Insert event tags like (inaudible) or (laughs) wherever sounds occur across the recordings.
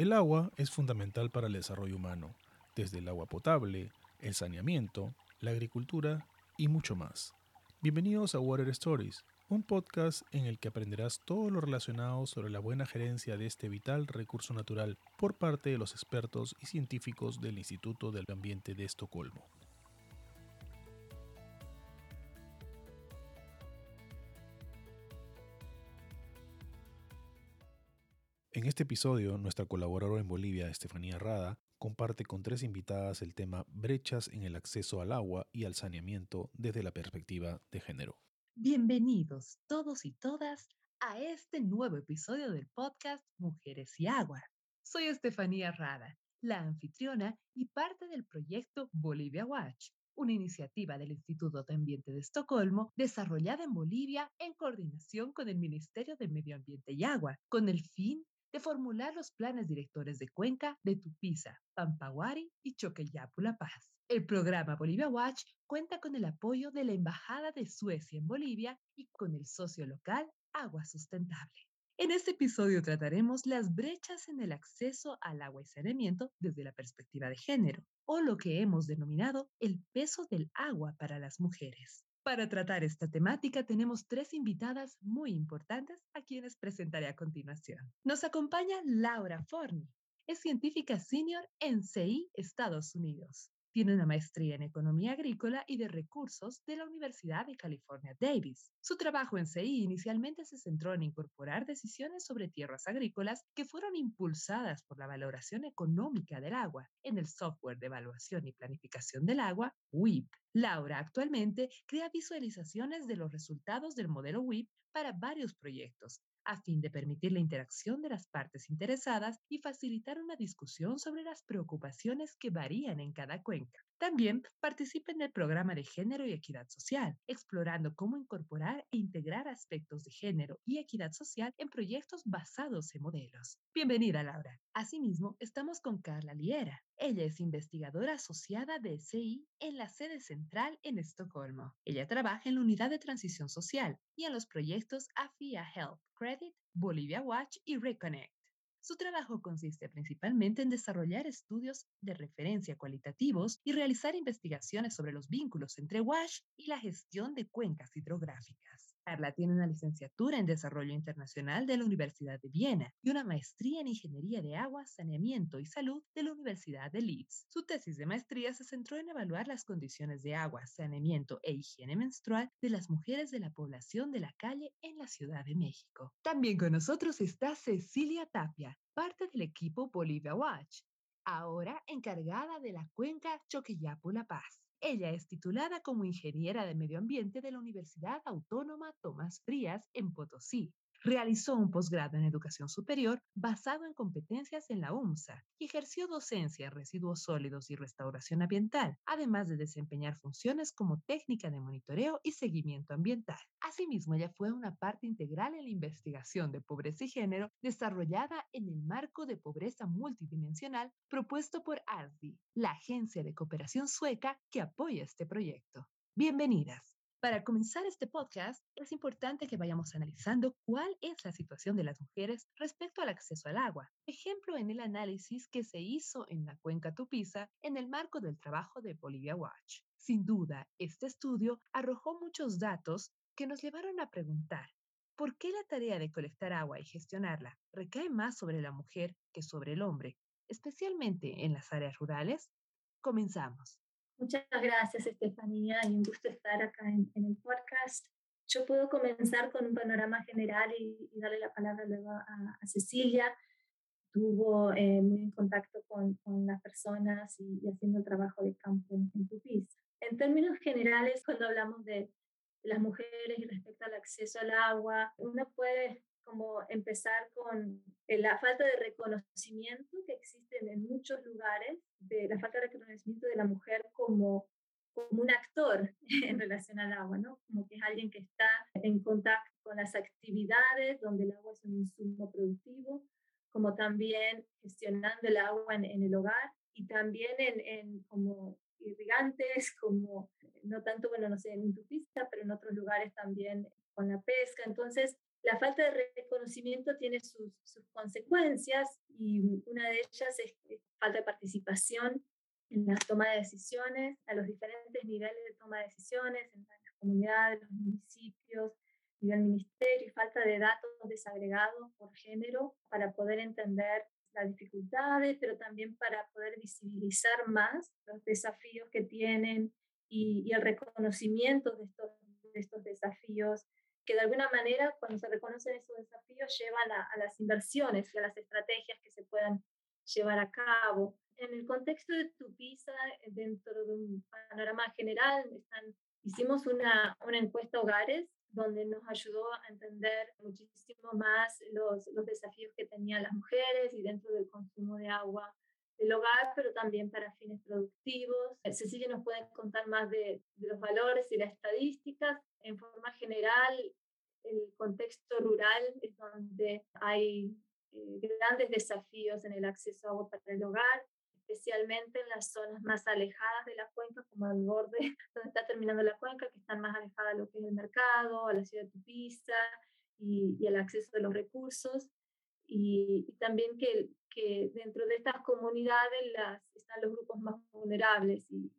El agua es fundamental para el desarrollo humano, desde el agua potable, el saneamiento, la agricultura y mucho más. Bienvenidos a Water Stories, un podcast en el que aprenderás todo lo relacionado sobre la buena gerencia de este vital recurso natural por parte de los expertos y científicos del Instituto del Ambiente de Estocolmo. En este episodio, nuestra colaboradora en Bolivia, Estefanía Rada, comparte con tres invitadas el tema brechas en el acceso al agua y al saneamiento desde la perspectiva de género. Bienvenidos todos y todas a este nuevo episodio del podcast Mujeres y Agua. Soy Estefanía Rada, la anfitriona y parte del proyecto Bolivia Watch, una iniciativa del Instituto de Ambiente de Estocolmo desarrollada en Bolivia en coordinación con el Ministerio de Medio Ambiente y Agua, con el fin de formular los planes directores de Cuenca de Tupiza, Pampaguari y Choqueyapu La Paz. El programa Bolivia Watch cuenta con el apoyo de la Embajada de Suecia en Bolivia y con el socio local Agua Sustentable. En este episodio trataremos las brechas en el acceso al agua y saneamiento desde la perspectiva de género, o lo que hemos denominado el peso del agua para las mujeres. Para tratar esta temática tenemos tres invitadas muy importantes a quienes presentaré a continuación. Nos acompaña Laura Forni. Es científica senior en CI Estados Unidos. Tiene una maestría en Economía Agrícola y de Recursos de la Universidad de California Davis. Su trabajo en CI inicialmente se centró en incorporar decisiones sobre tierras agrícolas que fueron impulsadas por la valoración económica del agua en el software de evaluación y planificación del agua, WIP. Laura actualmente crea visualizaciones de los resultados del modelo WIP para varios proyectos, a fin de permitir la interacción de las partes interesadas y facilitar una discusión sobre las preocupaciones que varían en cada cuenca. También participa en el programa de género y equidad social, explorando cómo incorporar e integrar aspectos de género y equidad social en proyectos basados en modelos. Bienvenida, Laura. Asimismo, estamos con Carla Liera. Ella es investigadora asociada de SI en la sede central en Estocolmo. Ella trabaja en la unidad de transición social y en los proyectos AFIA Help, Credit, Bolivia Watch y Reconnect. Su trabajo consiste principalmente en desarrollar estudios de referencia cualitativos y realizar investigaciones sobre los vínculos entre WASH y la gestión de cuencas hidrográficas. Carla tiene una licenciatura en Desarrollo Internacional de la Universidad de Viena y una maestría en Ingeniería de Agua, Saneamiento y Salud de la Universidad de Leeds. Su tesis de maestría se centró en evaluar las condiciones de agua, saneamiento e higiene menstrual de las mujeres de la población de la calle en la Ciudad de México. También con nosotros está Cecilia Tapia parte del equipo Bolivia Watch, ahora encargada de la cuenca Choquillapu-La Paz. Ella es titulada como ingeniera de medio ambiente de la Universidad Autónoma Tomás Frías en Potosí Realizó un posgrado en educación superior basado en competencias en la UMSA y ejerció docencia en residuos sólidos y restauración ambiental, además de desempeñar funciones como técnica de monitoreo y seguimiento ambiental. Asimismo, ella fue una parte integral en la investigación de pobreza y género desarrollada en el marco de pobreza multidimensional propuesto por ASDI, la agencia de cooperación sueca que apoya este proyecto. Bienvenidas. Para comenzar este podcast, es importante que vayamos analizando cuál es la situación de las mujeres respecto al acceso al agua. Ejemplo en el análisis que se hizo en la cuenca Tupiza en el marco del trabajo de Bolivia Watch. Sin duda, este estudio arrojó muchos datos que nos llevaron a preguntar, ¿por qué la tarea de colectar agua y gestionarla recae más sobre la mujer que sobre el hombre, especialmente en las áreas rurales? Comenzamos. Muchas gracias, Estefanía, y un gusto estar acá en, el podcast. Yo puedo comenzar con un panorama general y, darle la palabra luego a, Cecilia. Estuvo eh, muy en contacto con, con las personas y, haciendo el trabajo de campo en, en. En términos generales, cuando hablamos de las mujeres y respecto al acceso al agua, uno puede como empezar con eh, la falta de reconocimiento que existe en muchos lugares, de la falta de reconocimiento de la mujer como, como un actor (laughs) en relación al agua, ¿no? Como que es alguien que está en contacto con las actividades donde el agua es un insumo productivo, como también gestionando el agua en, el hogar y también en, en como irrigantes, como no tanto, bueno, no sé, en tu pista, pero en otros lugares también con la pesca. Entonces, La falta de reconocimiento tiene sus, consecuencias y una de ellas es, falta de participación en la toma de decisiones, a los diferentes niveles de toma de decisiones, en las comunidades, los municipios, nivel ministerio, y falta de datos desagregados por género para poder entender las dificultades, pero también para poder visibilizar más los desafíos que tienen y, el reconocimiento de estos, de estos desafíos, que de alguna manera cuando se reconocen esos desafíos llevan a, a las inversiones y a las estrategias que se puedan llevar a cabo. En el contexto de Tupisa, dentro de un panorama general, están, hicimos una, una encuesta hogares donde nos ayudó a entender muchísimo más los, los desafíos que tenían las mujeres y dentro del consumo de agua del hogar, pero también para fines productivos. Cecilia nos puede contar más de, de los valores y las estadísticas. En forma general, el contexto rural es donde hay eh, grandes desafíos en el acceso a agua para el hogar especialmente en las zonas más alejadas de la cuenca, como el borde (laughs) donde está terminando la cuenca, que están más alejadas de lo que es el mercado, a la ciudad de Tupiza y, y el acceso de los recursos. Y, también que, que, dentro de estas comunidades las, están los grupos más vulnerables, y,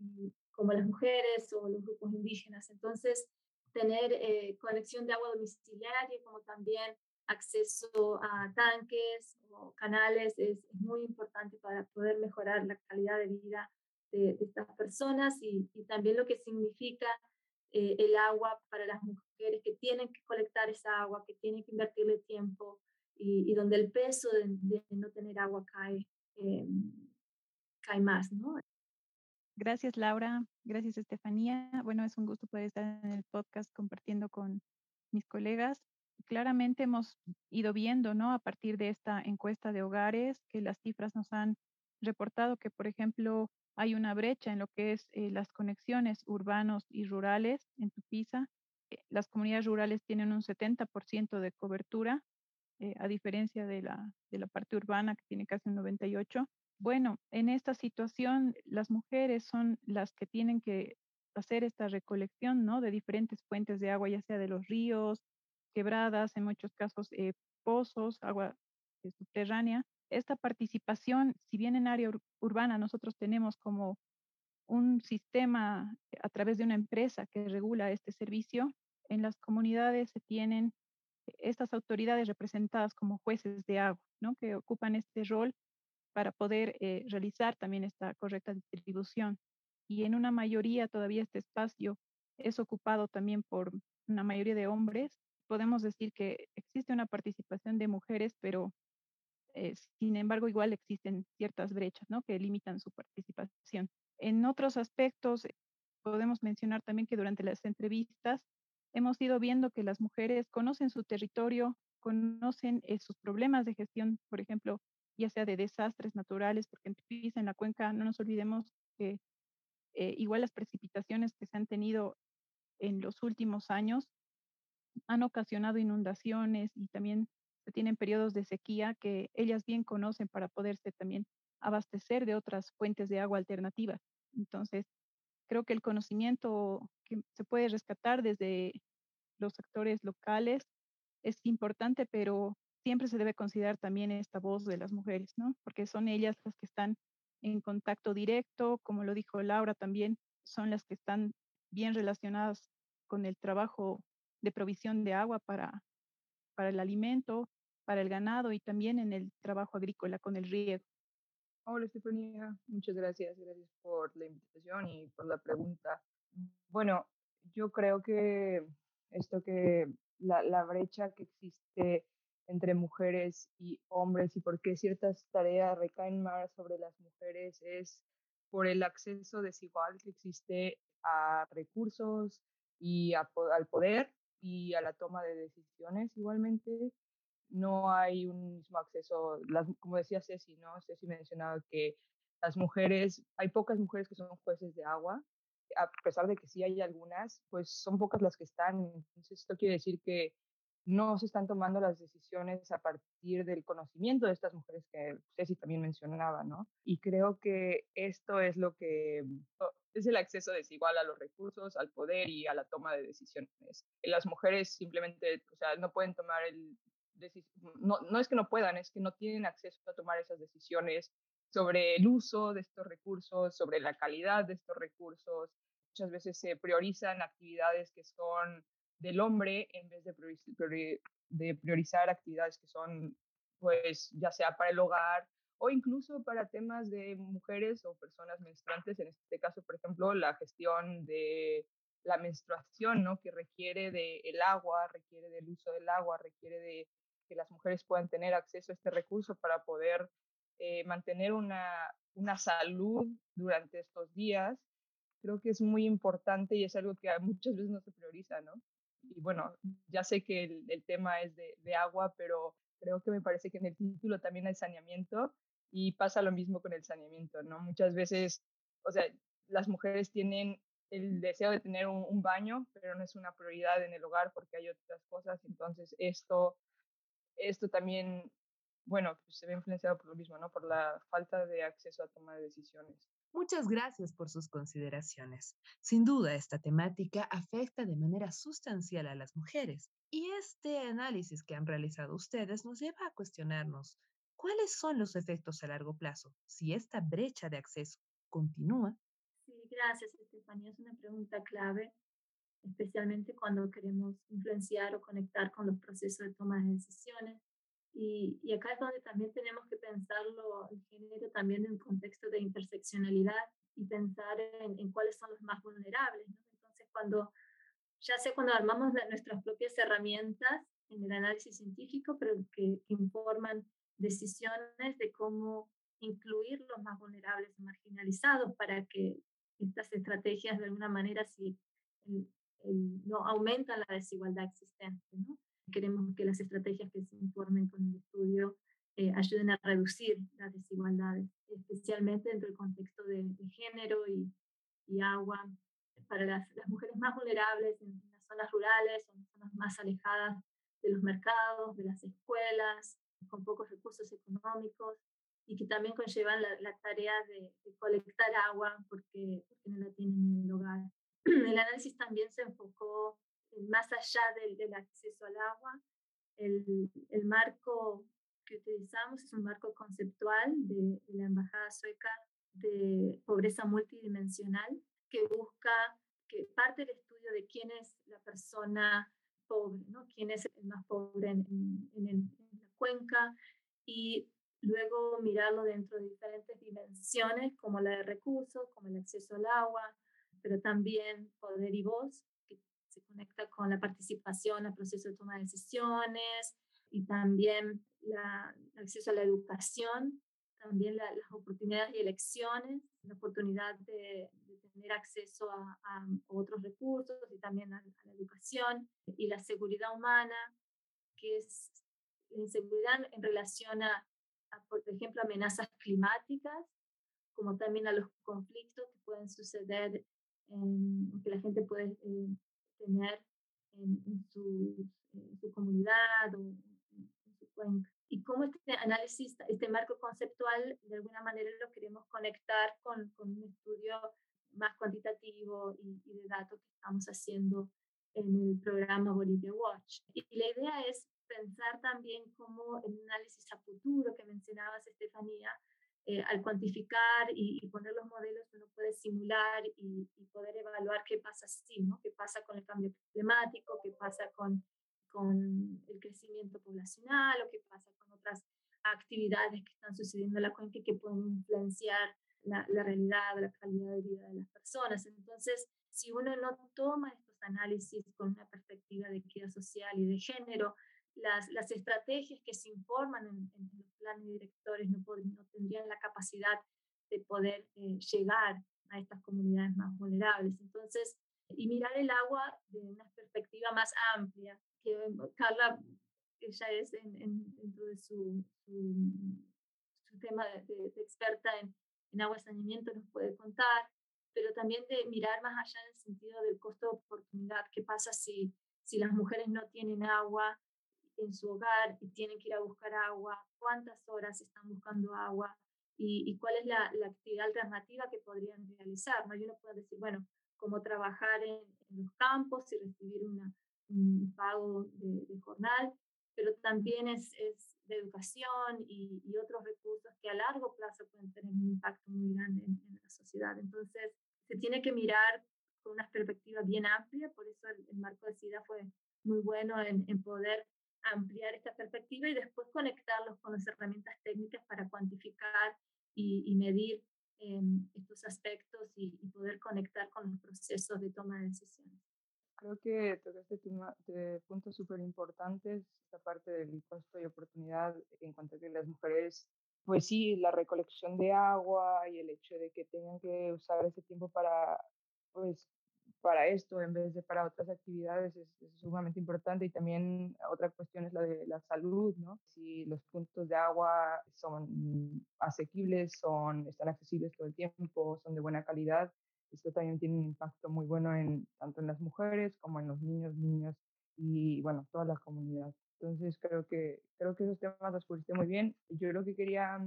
como las mujeres o los grupos indígenas. Entonces, tener eh, conexión de agua domiciliaria, como también acceso a tanques o canales es, muy importante para poder mejorar la calidad de vida de, estas personas y, también lo que significa eh, el agua para las mujeres que tienen que colectar esa agua, que tienen que invertirle tiempo y, donde el peso de, no tener agua cae, eh, cae más, ¿no? Gracias, Laura. Gracias, Estefanía. Bueno, es un gusto poder estar en el podcast compartiendo con mis colegas claramente hemos ido viendo, ¿no? A partir de esta encuesta de hogares, que las cifras nos han reportado que, por ejemplo, hay una brecha en lo que es eh, las conexiones urbanos y rurales en Tupiza. Eh, las comunidades rurales tienen un 70% de cobertura, eh, a diferencia de la, de la parte urbana que tiene casi un 98%. Bueno, en esta situación, las mujeres son las que tienen que hacer esta recolección, ¿no? De diferentes fuentes de agua, ya sea de los ríos, quebradas, en muchos casos eh, pozos, agua eh, subterránea. Esta participación, si bien en área urbana nosotros tenemos como un sistema a través de una empresa que regula este servicio, en las comunidades se tienen estas autoridades representadas como jueces de agua, ¿no? que ocupan este rol para poder eh, realizar también esta correcta distribución. Y en una mayoría todavía este espacio es ocupado también por una mayoría de hombres podemos decir que existe una participación de mujeres, pero eh, sin embargo igual existen ciertas brechas ¿no? que limitan su participación. En otros aspectos, podemos mencionar también que durante las entrevistas hemos ido viendo que las mujeres conocen su territorio, conocen eh, sus problemas de gestión, por ejemplo, ya sea de desastres naturales, porque en en la cuenca, no nos olvidemos que eh, igual las precipitaciones que se han tenido en los últimos años han ocasionado inundaciones y también se tienen periodos de sequía que ellas bien conocen para poderse también abastecer de otras fuentes de agua alternativas. Entonces, creo que el conocimiento que se puede rescatar desde los actores locales es importante, pero siempre se debe considerar también esta voz de las mujeres, ¿no? Porque son ellas las que están en contacto directo, como lo dijo Laura también, son las que están bien relacionadas con el trabajo de provisión de agua para, para el alimento, para el ganado y también en el trabajo agrícola con el riego. Hola Estefanía, muchas gracias, gracias por la invitación y por la pregunta. Bueno, yo creo que esto que la, la brecha que existe entre mujeres y hombres y por qué ciertas tareas recaen más sobre las mujeres es por el acceso desigual que existe a recursos y al poder y a la toma de decisiones igualmente. No hay un mismo acceso, las, como decía Ceci, ¿no? Ceci mencionaba que las mujeres, hay pocas mujeres que son jueces de agua, a pesar de que sí hay algunas, pues son pocas las que están. Entonces esto quiere decir que no se están tomando las decisiones a partir del conocimiento de estas mujeres que Ceci también mencionaba, ¿no? Y creo que esto es lo que es el acceso desigual a los recursos, al poder y a la toma de decisiones. Las mujeres simplemente, o sea, no pueden tomar el no, no es que no puedan, es que no tienen acceso a tomar esas decisiones sobre el uso de estos recursos, sobre la calidad de estos recursos. Muchas veces se priorizan actividades que son del hombre en vez de, de priorizar actividades que son, pues, ya sea para el hogar o incluso para temas de mujeres o personas menstruantes, en este caso, por ejemplo, la gestión de la menstruación, ¿no? Que requiere del agua, requiere del uso del agua, requiere de que las mujeres puedan tener acceso a este recurso para poder eh, mantener una, una salud durante estos días. Creo que es muy importante y es algo que muchas veces no se prioriza, ¿no? Y bueno, ya sé que el, tema es de, agua, pero creo que me parece que en el título también hay saneamiento y pasa lo mismo con el saneamiento, ¿no? Muchas veces, o sea, las mujeres tienen el deseo de tener un, baño, pero no es una prioridad en el hogar porque hay otras cosas, entonces esto, esto también, bueno, pues se ve influenciado por lo mismo, ¿no? Por la falta de acceso a toma de decisiones. Muchas gracias por sus consideraciones. Sin duda, esta temática afecta de manera sustancial a las mujeres y este análisis que han realizado ustedes nos lleva a cuestionarnos cuáles son los efectos a largo plazo si esta brecha de acceso continúa. Sí, gracias, Estefanía. Es una pregunta clave, especialmente cuando queremos influenciar o conectar con los procesos de toma de decisiones y, acá es donde también tenemos que pensarlo, el género también en contexto de interseccionalidad y pensar en, cuáles son los más vulnerables. Entonces, cuando, ya sé cuando armamos nuestras propias herramientas en el análisis científico, pero que, informan decisiones de cómo incluir los más vulnerables y marginalizados para que estas estrategias de alguna manera si no aumentan la desigualdad existente. ¿no? Queremos que las estrategias que se informen con el estudio eh, ayuden a reducir las desigualdades, especialmente dentro del contexto de, género y, y, agua. Para las, las, mujeres más vulnerables en, las zonas rurales o en zonas más alejadas de los mercados, de las escuelas, con pocos recursos económicos y que también conllevan la, tarea de, de, colectar agua porque, porque no la tienen en el hogar. (clears throat) El análisis también se enfocó más allá del, del acceso al agua, el, el, marco que utilizamos es un marco conceptual de, la Embajada Sueca de pobreza multidimensional que busca que parte del estudio de quién es la persona pobre, ¿no? quién es el más pobre en, en, en la cuenca y luego mirarlo dentro de diferentes dimensiones como la de recursos, como el acceso al agua, pero también poder y voz, se conecta con la participación al proceso de toma de decisiones y también la, el acceso a la educación, también las oportunidades y elecciones, la oportunidad de, tener acceso a, otros recursos y también a, la educación y la seguridad humana, que es la inseguridad en relación a, por ejemplo, amenazas climáticas, como también a los conflictos que pueden suceder, que la gente puede eh, tener en, su, su, comunidad o en, su cuenca. Y cómo este análisis, este marco conceptual, de alguna manera lo queremos conectar con, con un estudio más cuantitativo y, y, de datos que estamos haciendo en el programa Bolivia Watch. Y, y la idea es pensar también cómo el análisis a futuro que mencionabas, Estefanía, eh, al cuantificar y, poner los modelos uno puede simular y, poder evaluar qué pasa así, ¿no? qué pasa con el cambio climático, qué pasa con, con el crecimiento poblacional o qué pasa con otras actividades que están sucediendo en la cuenca y que pueden influenciar la, la realidad, la calidad de vida de las personas. Entonces, si uno no toma estos análisis con una perspectiva de equidad social y de género, las, las estrategias que se informan en, los planes directores no, no, tendrían la capacidad de poder eh, llegar a estas comunidades más vulnerables. Entonces, y mirar el agua de una perspectiva más amplia, que Carla, ella es en, dentro de su, su, tema de, experta en, en agua y saneamiento, nos puede contar, pero también de mirar más allá en el sentido del costo de oportunidad, qué pasa si, si las mujeres no tienen agua, en su hogar y tienen que ir a buscar agua, cuántas horas están buscando agua y, cuál es la, la, actividad alternativa que podrían realizar. ¿no? Yo no puedo decir, bueno, cómo trabajar en, los campos y recibir una, un pago de, de jornal, pero también es, es de educación y, y, otros recursos que a largo plazo pueden tener un impacto muy grande en, en, la sociedad. Entonces, se tiene que mirar con una perspectiva bien amplia, por eso el, el marco de SIDA fue muy bueno en, en, poder ampliar esta perspectiva y después conectarlos con las herramientas técnicas para cuantificar y, y medir eh, estos aspectos y, y, poder conectar con los procesos de toma de decisiones. Creo que tocaste de puntos súper importantes, esta parte del costo y oportunidad en cuanto a que las mujeres, pues sí, la recolección de agua y el hecho de que tengan que usar ese tiempo para, pues, para esto en vez de para otras actividades es, es, sumamente importante y también otra cuestión es la de la salud, ¿no? Si los puntos de agua son asequibles, son, están accesibles todo el tiempo, son de buena calidad, esto también tiene un impacto muy bueno en, tanto en las mujeres como en los niños, niñas y, bueno, toda la comunidad. Entonces creo que, creo que esos temas los pusiste muy bien. Yo lo que quería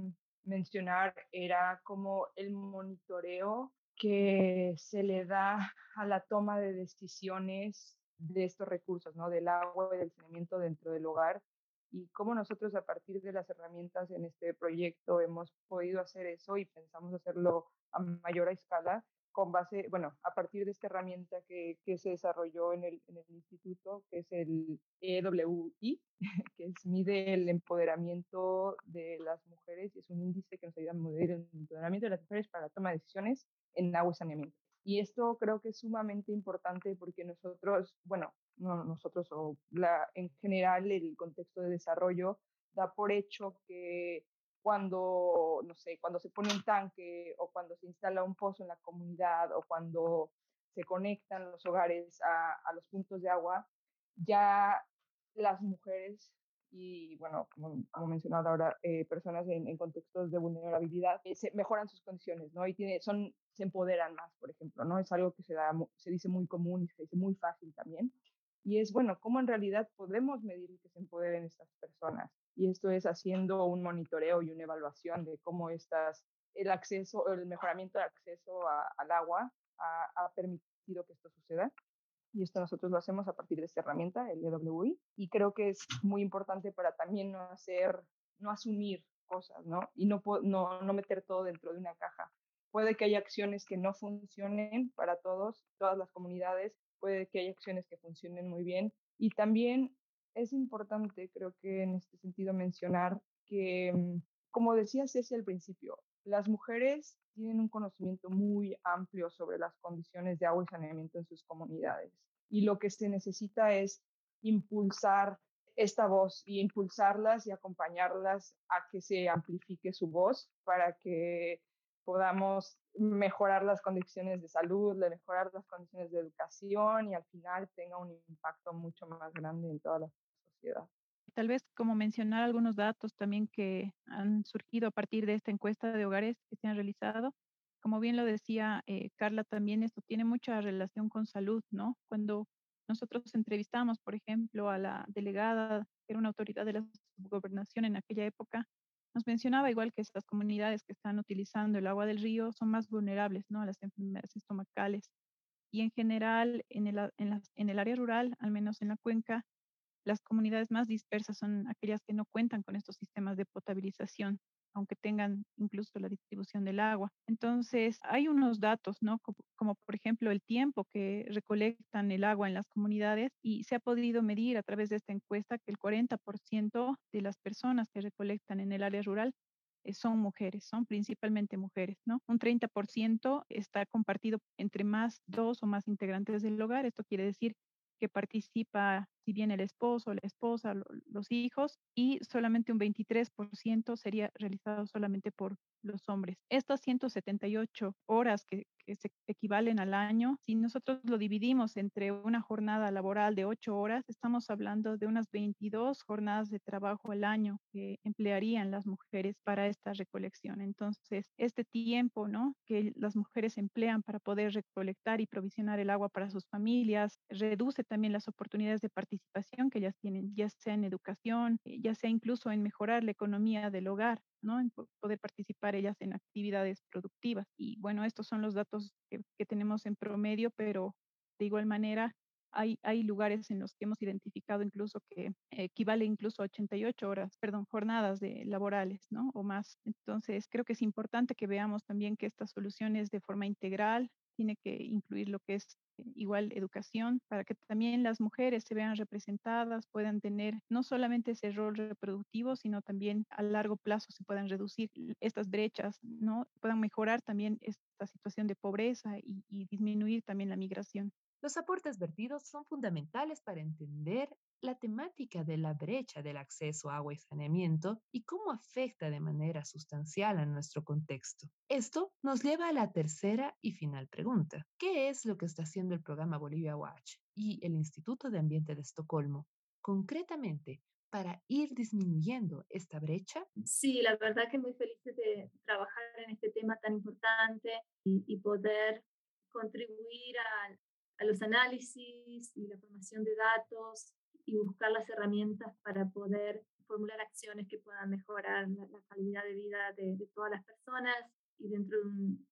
mencionar era como el monitoreo que se le da a la toma de decisiones de estos recursos, ¿no? Del agua y del saneamiento dentro del hogar y cómo nosotros a partir de las herramientas en este proyecto hemos podido hacer eso y pensamos hacerlo a mayor escala con base, bueno, a partir de esta herramienta que, que se desarrolló en el, en el, instituto, que es el EWI, (laughs) que es, mide el empoderamiento de las mujeres y es un índice que nos ayuda a medir el empoderamiento de las mujeres para la toma de decisiones en agua y saneamiento. Y esto creo que es sumamente importante porque nosotros, bueno, no nosotros o la, en general el contexto de desarrollo da por hecho que cuando, no sé, cuando se pone un tanque o cuando se instala un pozo en la comunidad o cuando se conectan los hogares a los puntos de agua, ya las mujeres y, bueno, como, como mencionado ahora, eh, personas en, en, contextos de vulnerabilidad eh, se mejoran sus condiciones, ¿no? Y tiene, son, se empoderan más, por ejemplo, ¿no? Es algo que se, da, se dice muy común y se dice muy fácil también. Y es, bueno, ¿cómo en realidad podemos medir que se empoderen estas personas? y esto es haciendo un monitoreo y una evaluación de cómo estas, el acceso, el mejoramiento del acceso a, al agua ha, ha, permitido que esto suceda. Y esto nosotros lo hacemos a partir de esta herramienta, el EWI, y creo que es muy importante para también no hacer, no asumir cosas, ¿no? Y no, no, no meter todo dentro de una caja. Puede que haya acciones que no funcionen para todos, todas las comunidades, puede que haya acciones que funcionen muy bien, y también es importante, creo que en este sentido, mencionar que, mm, como decía Ceci al principio, las mujeres tienen un conocimiento muy amplio sobre las condiciones de agua y saneamiento en sus comunidades. Y lo que se necesita es impulsar esta voz y impulsarlas y acompañarlas a que se amplifique su voz para que podamos mejorar las condiciones de salud, mejorar las condiciones de educación y al final tenga un impacto mucho más grande en todas las sociedad. Tal vez como mencionar algunos datos también que han surgido a partir de esta encuesta de hogares que se han realizado. Como bien lo decía eh, Carla, también esto tiene mucha relación con salud, ¿no? Cuando nosotros entrevistamos, por ejemplo, a la delegada, que era una autoridad de la subgobernación en aquella época, nos mencionaba igual que estas comunidades que están utilizando el agua del río son más vulnerables ¿no? a las enfermedades estomacales. Y en general, en el, en, el área rural, al menos en la cuenca, las comunidades más dispersas son aquellas que no cuentan con estos sistemas de potabilización, aunque tengan incluso la distribución del agua. Entonces, hay unos datos, ¿no? Como, por ejemplo el tiempo que recolectan el agua en las comunidades y se ha podido medir a través de esta encuesta que el 40% de las personas que recolectan en el área rural eh, son mujeres, son principalmente mujeres, ¿no? Un 30% está compartido entre más dos o más integrantes del hogar. Esto quiere decir que participa, si bien el esposo, la esposa, los hijos, y solamente un 23% sería realizado solamente por los hombres. Estas 178 horas que, que se equivalen al año, si nosotros lo dividimos entre una jornada laboral de 8 horas, estamos hablando de unas 22 jornadas de trabajo al año que emplearían las mujeres para esta recolección. Entonces, este tiempo, ¿no? Que las mujeres emplean para poder recolectar y provisionar el agua para sus familias, reduce también las oportunidades de participación participación que ellas tienen, ya sea en educación, eh, ya sea incluso en mejorar la economía del hogar, ¿no? En poder participar ellas en actividades productivas. Y bueno, estos son los datos que, tenemos en promedio, pero de igual manera hay, hay, lugares en los que hemos identificado incluso que equivale incluso a 88 horas, perdón, jornadas de laborales, ¿no? O más. Entonces, creo que es importante que veamos también que estas soluciones de forma integral tiene que incluir lo que es eh, igual educación para que también las mujeres se vean representadas, puedan tener no solamente ese rol reproductivo, sino también a largo plazo se puedan reducir estas brechas, ¿no? Puedan mejorar también esta situación de pobreza y, y disminuir también la migración. Los aportes vertidos son fundamentales para entender la temática de la brecha del acceso a agua y saneamiento y cómo afecta de manera sustancial a nuestro contexto. Esto nos lleva a la tercera y final pregunta. ¿Qué es lo que está haciendo el programa Bolivia Watch y el Instituto de Ambiente de Estocolmo concretamente para ir disminuyendo esta brecha? Sí, la verdad que muy feliz de trabajar en este tema tan importante y, poder contribuir a los análisis y la formación de datos y buscar las herramientas para poder formular acciones que puedan mejorar la, calidad de vida de, todas las personas y dentro de un,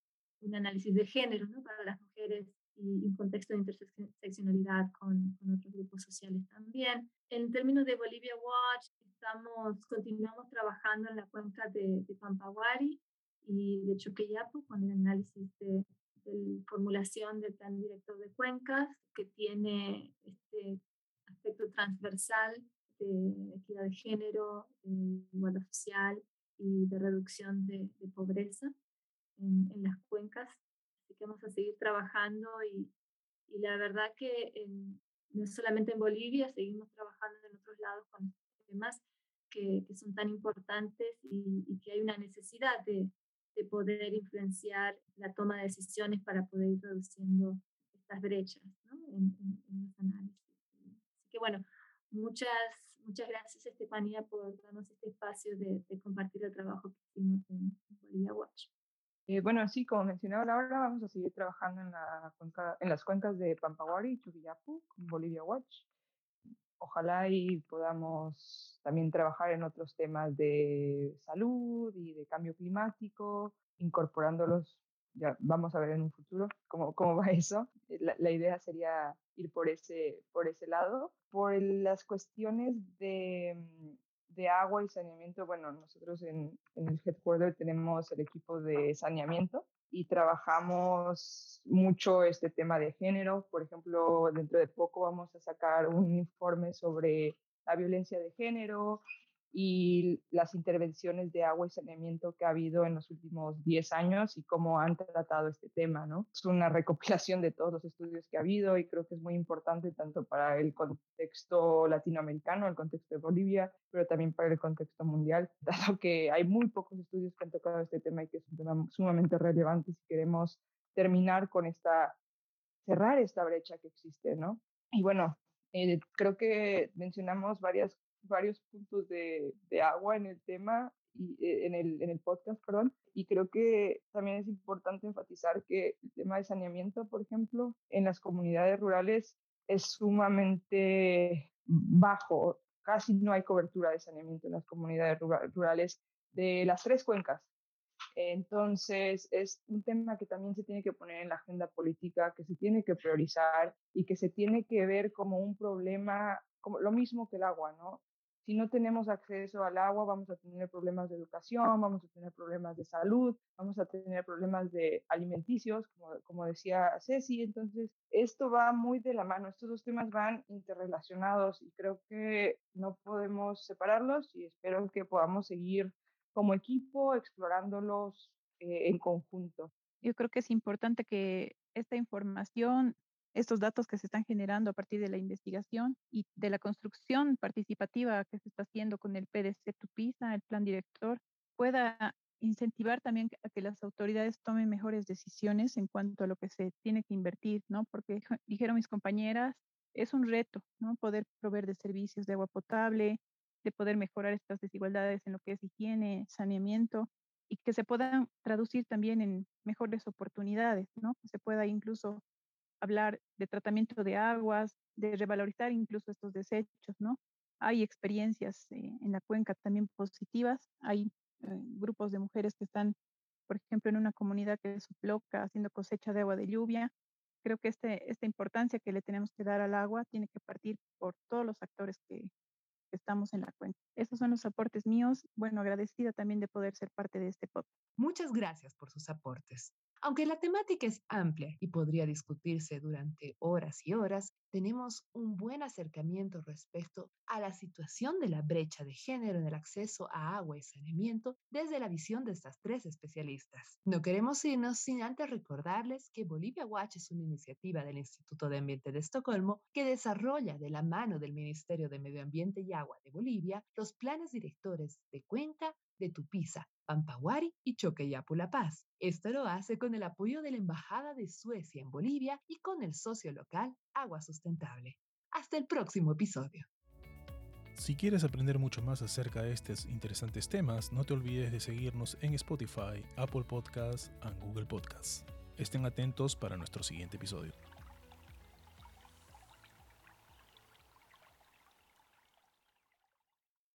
análisis de género ¿no? para las mujeres y un contexto de interseccionalidad con, con, otros grupos sociales también. En términos de Bolivia Watch, estamos, continuamos trabajando en la cuenca de, de Pampaguari y de Choqueyapu con el análisis de de formulación del plan director de cuencas, que tiene este aspecto transversal de equidad de género, de igualdad social y de reducción de, pobreza en, en, las cuencas. Así que vamos a seguir trabajando y, y la verdad que no solamente en Bolivia, seguimos trabajando en otros lados con temas que, que son tan importantes y, y, que hay una necesidad de, de poder influenciar la toma de decisiones para poder ir reduciendo estas brechas ¿no? en, los análisis. Así que bueno, muchas, muchas gracias Estefanía por darnos este espacio de, compartir el trabajo que hicimos en, Bolivia Watch. Eh, bueno, sí, como mencionaba Laura, vamos a seguir trabajando en, la en las cuencas de Pampaguari y Chuquillapu con Bolivia Watch. Ojalá y podamos también trabajar en otros temas de salud y de cambio climático, incorporándolos. Ya vamos a ver en un futuro cómo, cómo va (laughs) eso. La, la idea sería ir por ese, por ese lado. Por las cuestiones de, mm, de agua y saneamiento, bueno, nosotros en, en el headquarter tenemos el equipo de saneamiento y trabajamos mucho este tema de género. Por ejemplo, dentro de poco vamos a sacar un informe sobre la violencia de género, y las intervenciones de agua y saneamiento que ha habido en los últimos 10 años y cómo han tratado este tema, ¿no? Es una (laughs) recopilación de todos los estudios que ha habido y creo que es muy importante tanto para el contexto latinoamericano, el contexto de Bolivia, pero también para el contexto mundial, (laughs) dado que hay muy pocos estudios que han tocado este tema y que es un tema sumamente relevante si queremos terminar con esta, cerrar esta brecha que existe, ¿no? Y bueno, eh, creo que mencionamos varias varios puntos de, de agua en el tema y eh, en el, en el podcast, perdón, y creo que también es importante enfatizar que el tema de saneamiento, por ejemplo, en las comunidades rurales es sumamente bajo, casi no hay cobertura de saneamiento en las comunidades rurales de las tres cuencas. Entonces, es un tema que también se tiene que poner en la agenda política, que se tiene que priorizar y que se tiene que ver como un problema, como lo mismo que el agua, ¿no? Si no tenemos acceso al agua, vamos a tener problemas de educación, vamos a tener problemas de salud, vamos a tener problemas de alimenticios, como, como decía Ceci. Entonces, esto va muy de la mano, estos dos temas van interrelacionados y creo que no podemos separarlos y espero que podamos seguir como equipo explorándolos eh, en conjunto. Yo creo que es importante que esta información estos datos que se están generando a partir de la investigación y de la construcción participativa que se está haciendo con el PDC Tupisa, el plan director, pueda incentivar también a que las autoridades tomen mejores decisiones en cuanto a lo que se tiene que invertir, ¿no? Porque dijeron mis compañeras, es un reto, ¿no? Poder proveer de servicios de agua potable, de poder mejorar estas desigualdades en lo que es higiene, saneamiento y que se puedan traducir también en mejores oportunidades, ¿no? Que se pueda incluso hablar de tratamiento de aguas, de revalorizar incluso estos desechos, ¿no? Hay experiencias eh, en la cuenca también positivas, hay eh, grupos de mujeres que están, por ejemplo, en una comunidad que es Uploca, haciendo cosecha de agua de lluvia. Creo que este, esta importancia que le tenemos que dar al agua tiene que partir por todos los actores que, estamos en la cuenta. Esos son los aportes míos. Bueno, agradecida también de poder ser parte de este podcast. Muchas gracias por sus aportes. Aunque la temática es amplia y podría discutirse durante horas y horas, tenemos un buen acercamiento respecto a la situación de la brecha de género en el acceso a agua y saneamiento desde la visión de estas tres especialistas. No queremos irnos sin antes recordarles que Bolivia Watch es una iniciativa del Instituto de Ambiente de Estocolmo que desarrolla de la mano del Ministerio de Medio Ambiente y Agua de Bolivia los planes directores de Cuenca, de Tupiza, Pampaguari y Choqueyapu La Paz. Esto lo hace con el apoyo de la Embajada de Suecia en Bolivia y con el socio local Agua Sustentable. Hasta el próximo episodio. Si quieres aprender mucho más acerca de estos interesantes temas, no te olvides de seguirnos en Spotify, Apple Podcasts y Google Podcasts. Estén atentos para nuestro siguiente episodio.